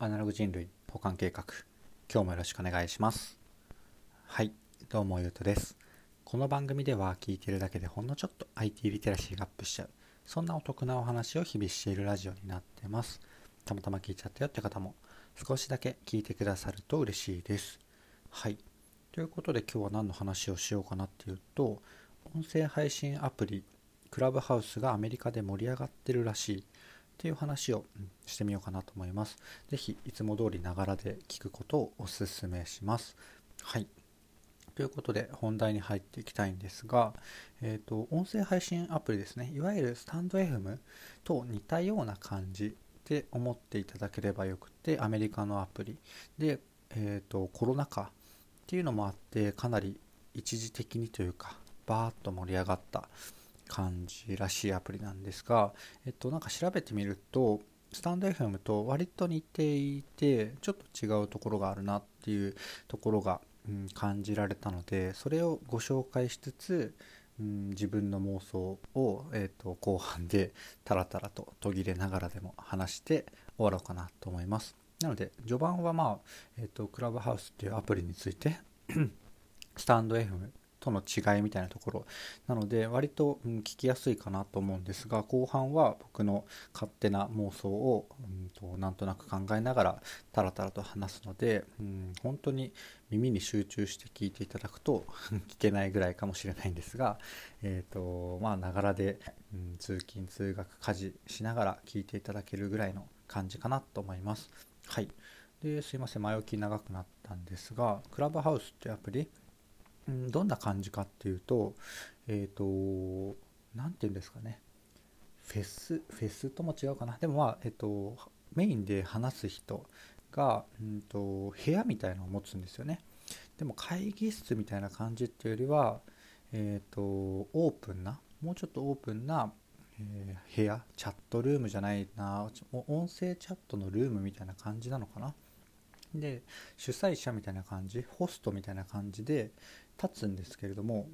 アナログ人類保管計画今日もよろしくお願いします。はいどうもゆうとです。この番組では聞いてるだけでほんのちょっと IT リテラシーがアップしちゃうそんなお得なお話を日々しているラジオになってます。たまたま聞いちゃったよって方も少しだけ聞いてくださると嬉しいです。はいということで今日は何の話をしようかなっていうと音声配信アプリクラブハウスがアメリカで盛り上がってるらしい。っていう話をしてみようかなと思います。是非いつも通りながらで聞くことをお勧めします。はい。ということで本題に入っていきたいんですが、えーと、音声配信アプリですねいわゆるスタンド FM と似たような感じで思っていただければよくてアメリカのアプリで、えーとコロナ禍っていうのもあってかなり一時的にというかバーッと盛り上がった感じらしいアプリなんですが、えっと、なんか調べてみるとスタンド FM と割と似ていてちょっと違うところがあるなっていうところが、うん、感じられたのでそれをご紹介しつつ、うん、自分の妄想を、えーと、後半で タラタラと途切れながらでも話して終わろうかなと思います。なので序盤はまあ、えーとクラブハウスっていうアプリについて スタンド FM との違いみたいなところ。なので割と、うん、聞きやすいかなと思うんですが後半は僕の勝手な妄想を、うんと、なんとなく考えながらタラタラと話すので、うん、本当に耳に集中して聞いていただくと 聞けないぐらいかもしれないんですがえっ、とまあながらで、うん、通勤通学家事しながら聞いていただけるぐらいの感じかなと思います。はい。ですいません。前置き長くなったんですがクラブハウスってアプリうん、どんな感じかっていうとえっ、ー、と何て言うんですかね。フェスフェスとも違うかな。でもまあえっ、ー、とメインで話す人が、うんと、部屋みたいのを持つんですよね。でも会議室みたいな感じっていうよりはえっ、ー、とオープンなもうちょっとオープンな、え部屋チャットルームじゃないな音声チャットのルームみたいな感じなのかな。で主催者みたいな感じホストみたいな感じで立つんですけれども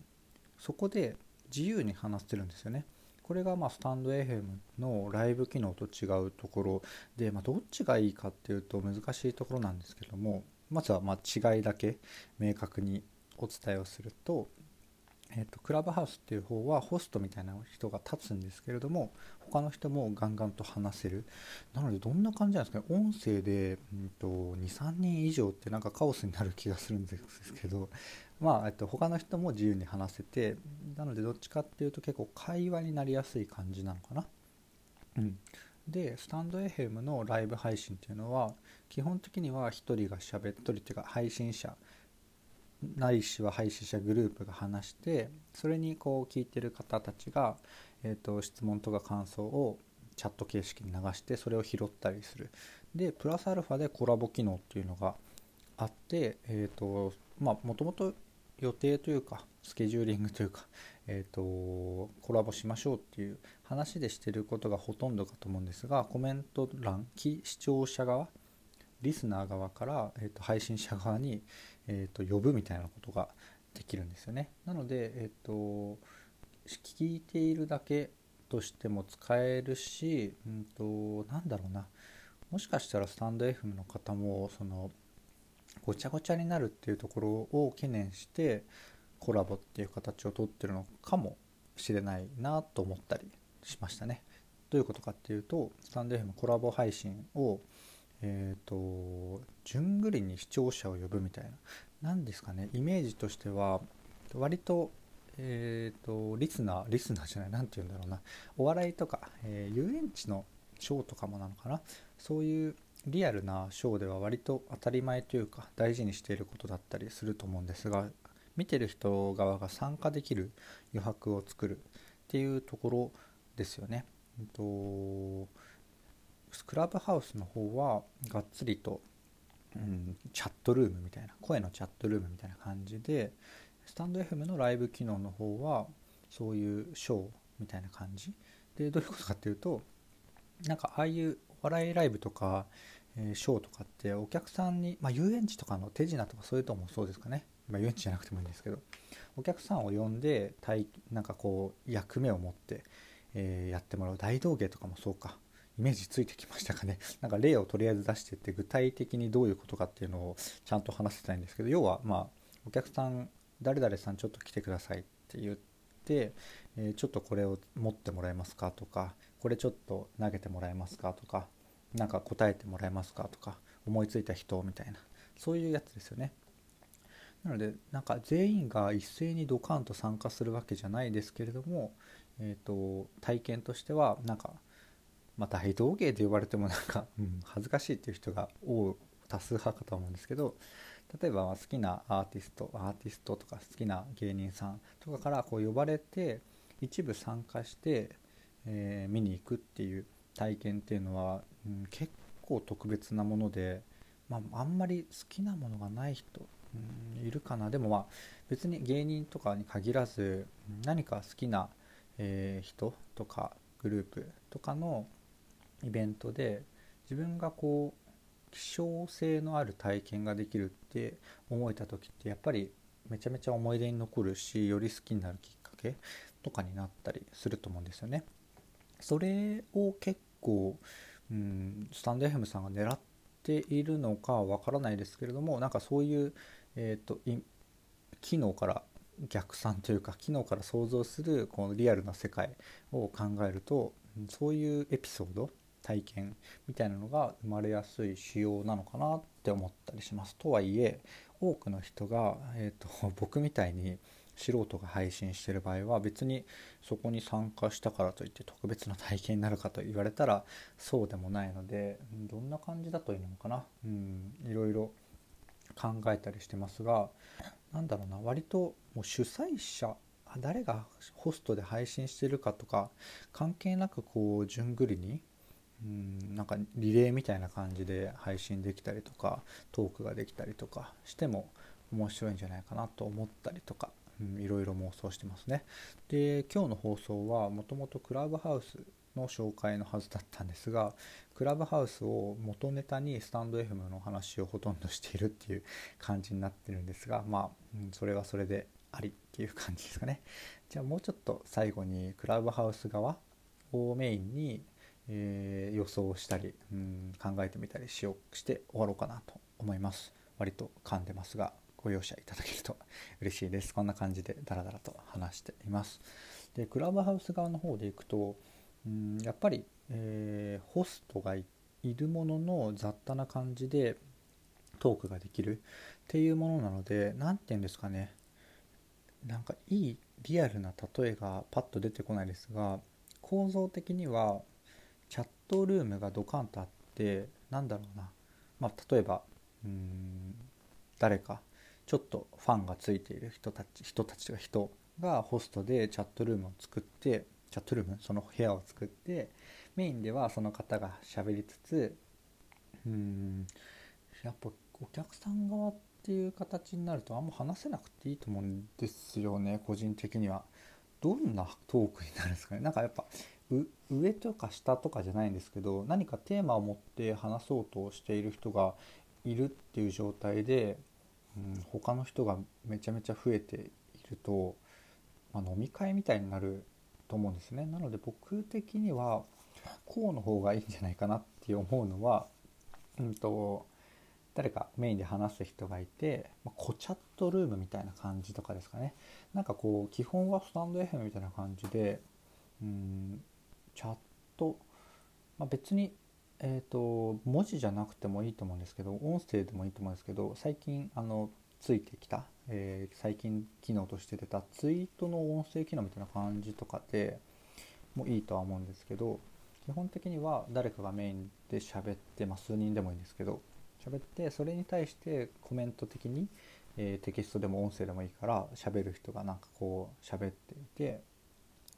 そこで自由に話してるんですよね。これがまあスタンド FM のライブ機能と違うところで、まあ、どっちがいいかっていうと難しいところなんですけどもまずはま違いだけ明確にお伝えをするとえーと、クラブハウスっていう方はホストみたいな人が立つんですけれども他の人もガンガンと話せる。なのでどんな感じなんですかね。音声で、うんと、23人以上ってなんかカオスになる気がするんですけどまあ、えっと、他の人も自由に話せてなのでどっちかっていうと結構会話になりやすい感じなのかな。うん、でスタンド FM のライブ配信っていうのは基本的には1人がしゃべっとりっていうか配信者ないしは配信者グループが話してそれにこう聞いてる方たちが、えーと、質問とか感想をチャット形式に流してそれを拾ったりする。でプラスアルファでコラボ機能っていうのがあってえっ、ー、とまあもともと予定というかスケジューリングというか、えーと、コラボしましょうっていう話でしてることがほとんどかと思うんですがコメント欄視聴者側リスナー側から、えーと配信者側にえーと、呼ぶみたいなことができるんですよね。なので、えーと、聞いているだけとしても使えるし、うんと、なんだろうなもしかしたらスタンド FM の方もそのごちゃごちゃになるっていうところを懸念してコラボっていう形をとってるのかもしれないなと思ったりしましたね。どういうことかっていうとスタンド FM コラボ配信をえーと、順繰りに視聴者を呼ぶみたいな。何ですかね。イメージとしては割と,、えーと、リスナーリスナーじゃない何て言うんだろうな。お笑いとか、えー、遊園地のショーとかもなのかな。そういうリアルなショーでは割と当たり前というか大事にしていることだったりすると思うんですが見てる人側が参加できる余白を作るっていうところですよね。えっとクラブハウスの方はがっつりと、うん、チャットルームみたいな声のチャットルームみたいな感じでスタンド FM のライブ機能の方はそういうショーみたいな感じ。でどういうことかっていうとなんかああいうお笑いライブとか、えー、ショーとかってお客さんに、まあ、遊園地とかの手品とかそういうともそうですかね、まあ、遊園地じゃなくてもいいんですけどお客さんを呼んでなんかこう役目を持って、えー、やってもらう。大道芸とかもそうか。イメージついてきましたかね なんか例をとりあえず出してって具体的にどういうことかっていうのをちゃんと話せたいんですけど要はまあお客さん誰々さんちょっと来てくださいって言って、えー、ちょっとこれを持ってもらえますかとかこれちょっと投げてもらえますかとか何か答えてもらえますかとか思いついた人みたいなそういうやつですよね。なのでなんか全員が一斉にドカンと参加するわけじゃないですけれども、えーと、体験としてはなんか、まあ、大道芸で呼ばれてもなんか、うん、恥ずかしいっていう人が多多数派かと思うんですけど例えば好きなアーティストアーティストとか好きな芸人さんとかからこう呼ばれて一部参加して、えー、見に行くっていう体験っていうのは、うん、結構特別なもので、まあ、あんまり好きなものがない人うんいるかな。でもまあ別に芸人とかに限らず何か好きな、えー、人とかグループとかのイベントで自分がこう希少性のある体験ができるって思えた時ってやっぱりめちゃめちゃ思い出に残るしより好きになるきっかけとかになったりすると思うんですよね。それを結構、うん、スタンド FM さんが狙っているのかわからないですけれどもなんかそういうえーと、機能から逆算というか機能から想像するこのリアルな世界を考えるとそういうエピソード体験みたいなのが生まれやすい仕様なのかなって思ったりします。とはいえ多くの人が、えーと、僕みたいに素人が配信してる場合は別にそこに参加したからといって特別な体験になるかと言われたらそうでもないのでどんな感じだといいのかなうんいろいろ考えたりしてますが何だろうな割ともう主催者誰がホストで配信してるかとか関係なくこう順繰りにうんなんかリレーみたいな感じで配信できたりとかトークができたりとかしても面白いんじゃないかなと思ったりとか、うん、いろいろ妄想してますね。で今日の放送はもともとクラブハウスの紹介のはずだったんですがクラブハウスを元ネタにスタンド FM の話をほとんどしているっていう感じになってるんですがまあ、うん、それはそれでありっていう感じですかねじゃあもうちょっと最後にクラブハウス側をメインに、えー、予想したり、うん、考えてみたりしようして終わろうかなと思います。割と噛んでますがご容赦いただけると 嬉しいです。こんな感じでダラダラと話しています。でクラブハウス側の方でいくとうんやっぱり、えー、ホストがいるものの雑多な感じでトークができるっていうものなので何て言うんですかね。なんかいいリアルな例えがパッと出てこないですが構造的にはトルームがドカンとあってなんだろうな、まあ、例えばうん誰かちょっとファンがついている人たち人たちが人がホストでチャットルームを作ってチャットルームその部屋を作ってメインではその方が喋りつつうんやっぱお客さん側っていう形になるとあんま話せなくていいと思うんですよね個人的には。どんなトークになるんですかねなんかやっぱ上とか下とかじゃないんですけど何かテーマを持って話そうとしている人がいるっていう状態で、うん、他の人がめちゃめちゃ増えていると、まあ、飲み会みたいになると思うんですね。なので僕的にはこうの方がいいんじゃないかなって思うのは、うんと、誰かメインで話す人がいて、まあ、コチャットルームみたいな感じとかですかね。なんかこう基本はスタンド FM みたいな感じでうんチャット、まあ、別にえーと、文字じゃなくてもいいと思うんですけど音声でもいいと思うんですけど最近あのついてきた、えー、最近機能として出たツイートの音声機能みたいな感じとかでもいいとは思うんですけど基本的には誰かがメインで喋って、まあ、数人でもいいんですけど喋ってそれに対してコメント的に、えー、テキストでも音声でもいいから喋る人がなんかこう喋っていて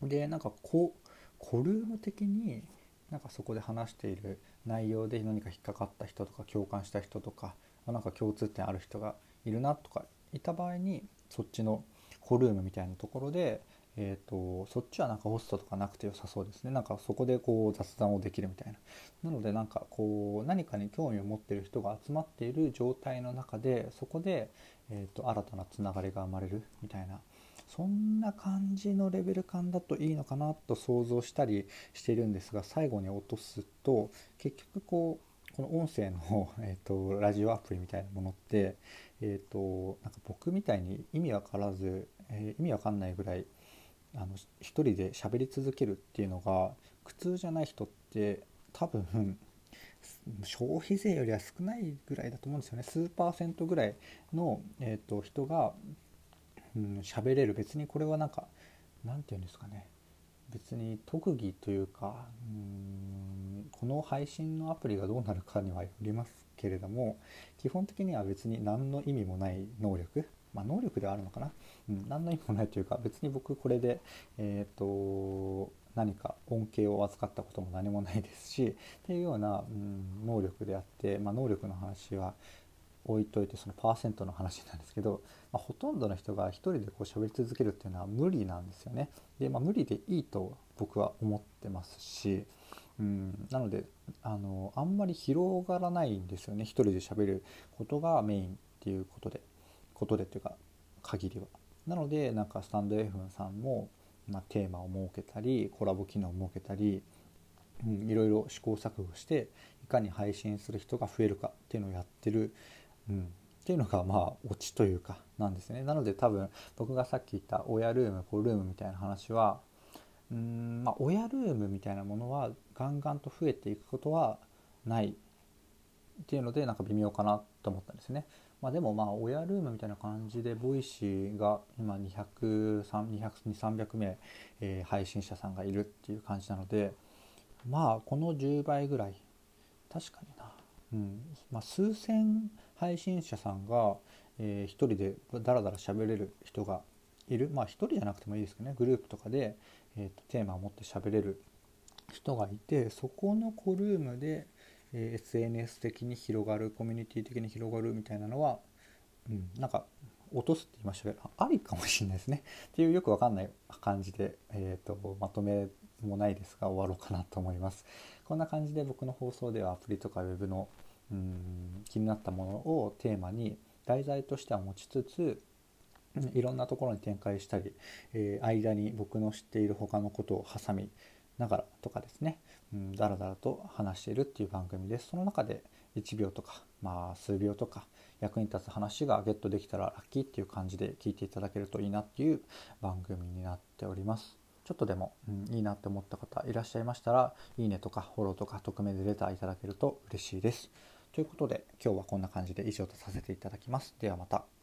でなんかこうコルーム的になんかそこで話している内容で何か引っかかった人とか共感した人とかなんか共通点ある人がいるなとかいた場合にそっちのコルームみたいなところで、えーと、そっちはなんかホストとかなくて良さそうですね。なんかそこでこう雑談をできるみたいな。なのでなんかこう何かに興味を持ってる人が集まっている状態の中でそこで、えーと、新たなつながりが生まれるみたいなそんな感じのレベル感だといいのかなと想像したりしているんですが最後に落とすと結局こうこの音声の、えーと、ラジオアプリみたいなものって、えーと、なんか僕みたいに意味わからず、えー、意味わかんないぐらいあの一人で喋り続けるっていうのが苦痛じゃない人って多分消費税よりは少ないぐらいだと思うんですよね。数パーセントぐらいの、えーと、人が、うん、れる。別にこれはなんかなんて言うんですかね。別に特技というかうんこの配信のアプリがどうなるかにはよりますけれども基本的には別に何の意味もない能力。まあ、能力ではあるのかな、うん、何の意味もないというか別に僕これで、えーと何か恩恵を預かったことも何もないですしっていうような、うん、能力であって、まあ、能力の話は置いといてそのパーセントの話なんですけど、まあ、ほとんどの人が一人でこう喋り続けるっていうのは無理なんですよね。で、まあ、無理でいいと僕は思ってますし、うん、なのであのあんまり広がらないんですよね一人で喋ることがメインっていうことでことでっていうか限りは。なのでなんかスタンド F さんもまあ、テーマを設けたりコラボ機能を設けたり、うん、いろいろ試行錯誤していかに配信する人が増えるかっていうのをやってる、うん、っていうのがまあオチというかなんですね。なので多分僕がさっき言った親ルーム子ルームみたいな話はうんまあ親ルームみたいなものはガンガンと増えていくことはないっていうのでなんか微妙かなと思ったんですね。まあ、でもまあ親ルームみたいな感じで Voicy が今200200300名、え、配信者さんがいるっていう感じなのでまあこの10倍ぐらい。確かにな、うん。まあ、数千配信者さんが、えー、1人でダラダラ喋れる人がいる。まあ1人じゃなくてもいいですけどね。グループとかで、えーと、テーマを持って喋れる人がいてそこのコルームでえ SNS 的に広がるコミュニティ的に広がるみたいなのは、うん、なんか落とすって言いましたけどありかもしれないですね。っていうよくわかんない感じで、えーと、まとめもないですが終わろうかなと思います。こんな感じで僕の放送ではアプリとか Web のうん気になったものをテーマに題材としては持ちつついろんなところに展開したり、えー、間に僕の知っている他のことを挟みながらとかですね、うん、だらだらと話しているっていう番組です。その中で1秒とか、まあ、数秒とか役に立つ話がゲットできたらラッキーっていう感じで聞いていただけるといいなっていう番組になっております。ちょっとでも、うん、いいなって思った方いらっしゃいましたらいいねとかフォローとか匿名でレターいただけると嬉しいです。ということで今日はこんな感じで以上とさせていただきます。ではまた。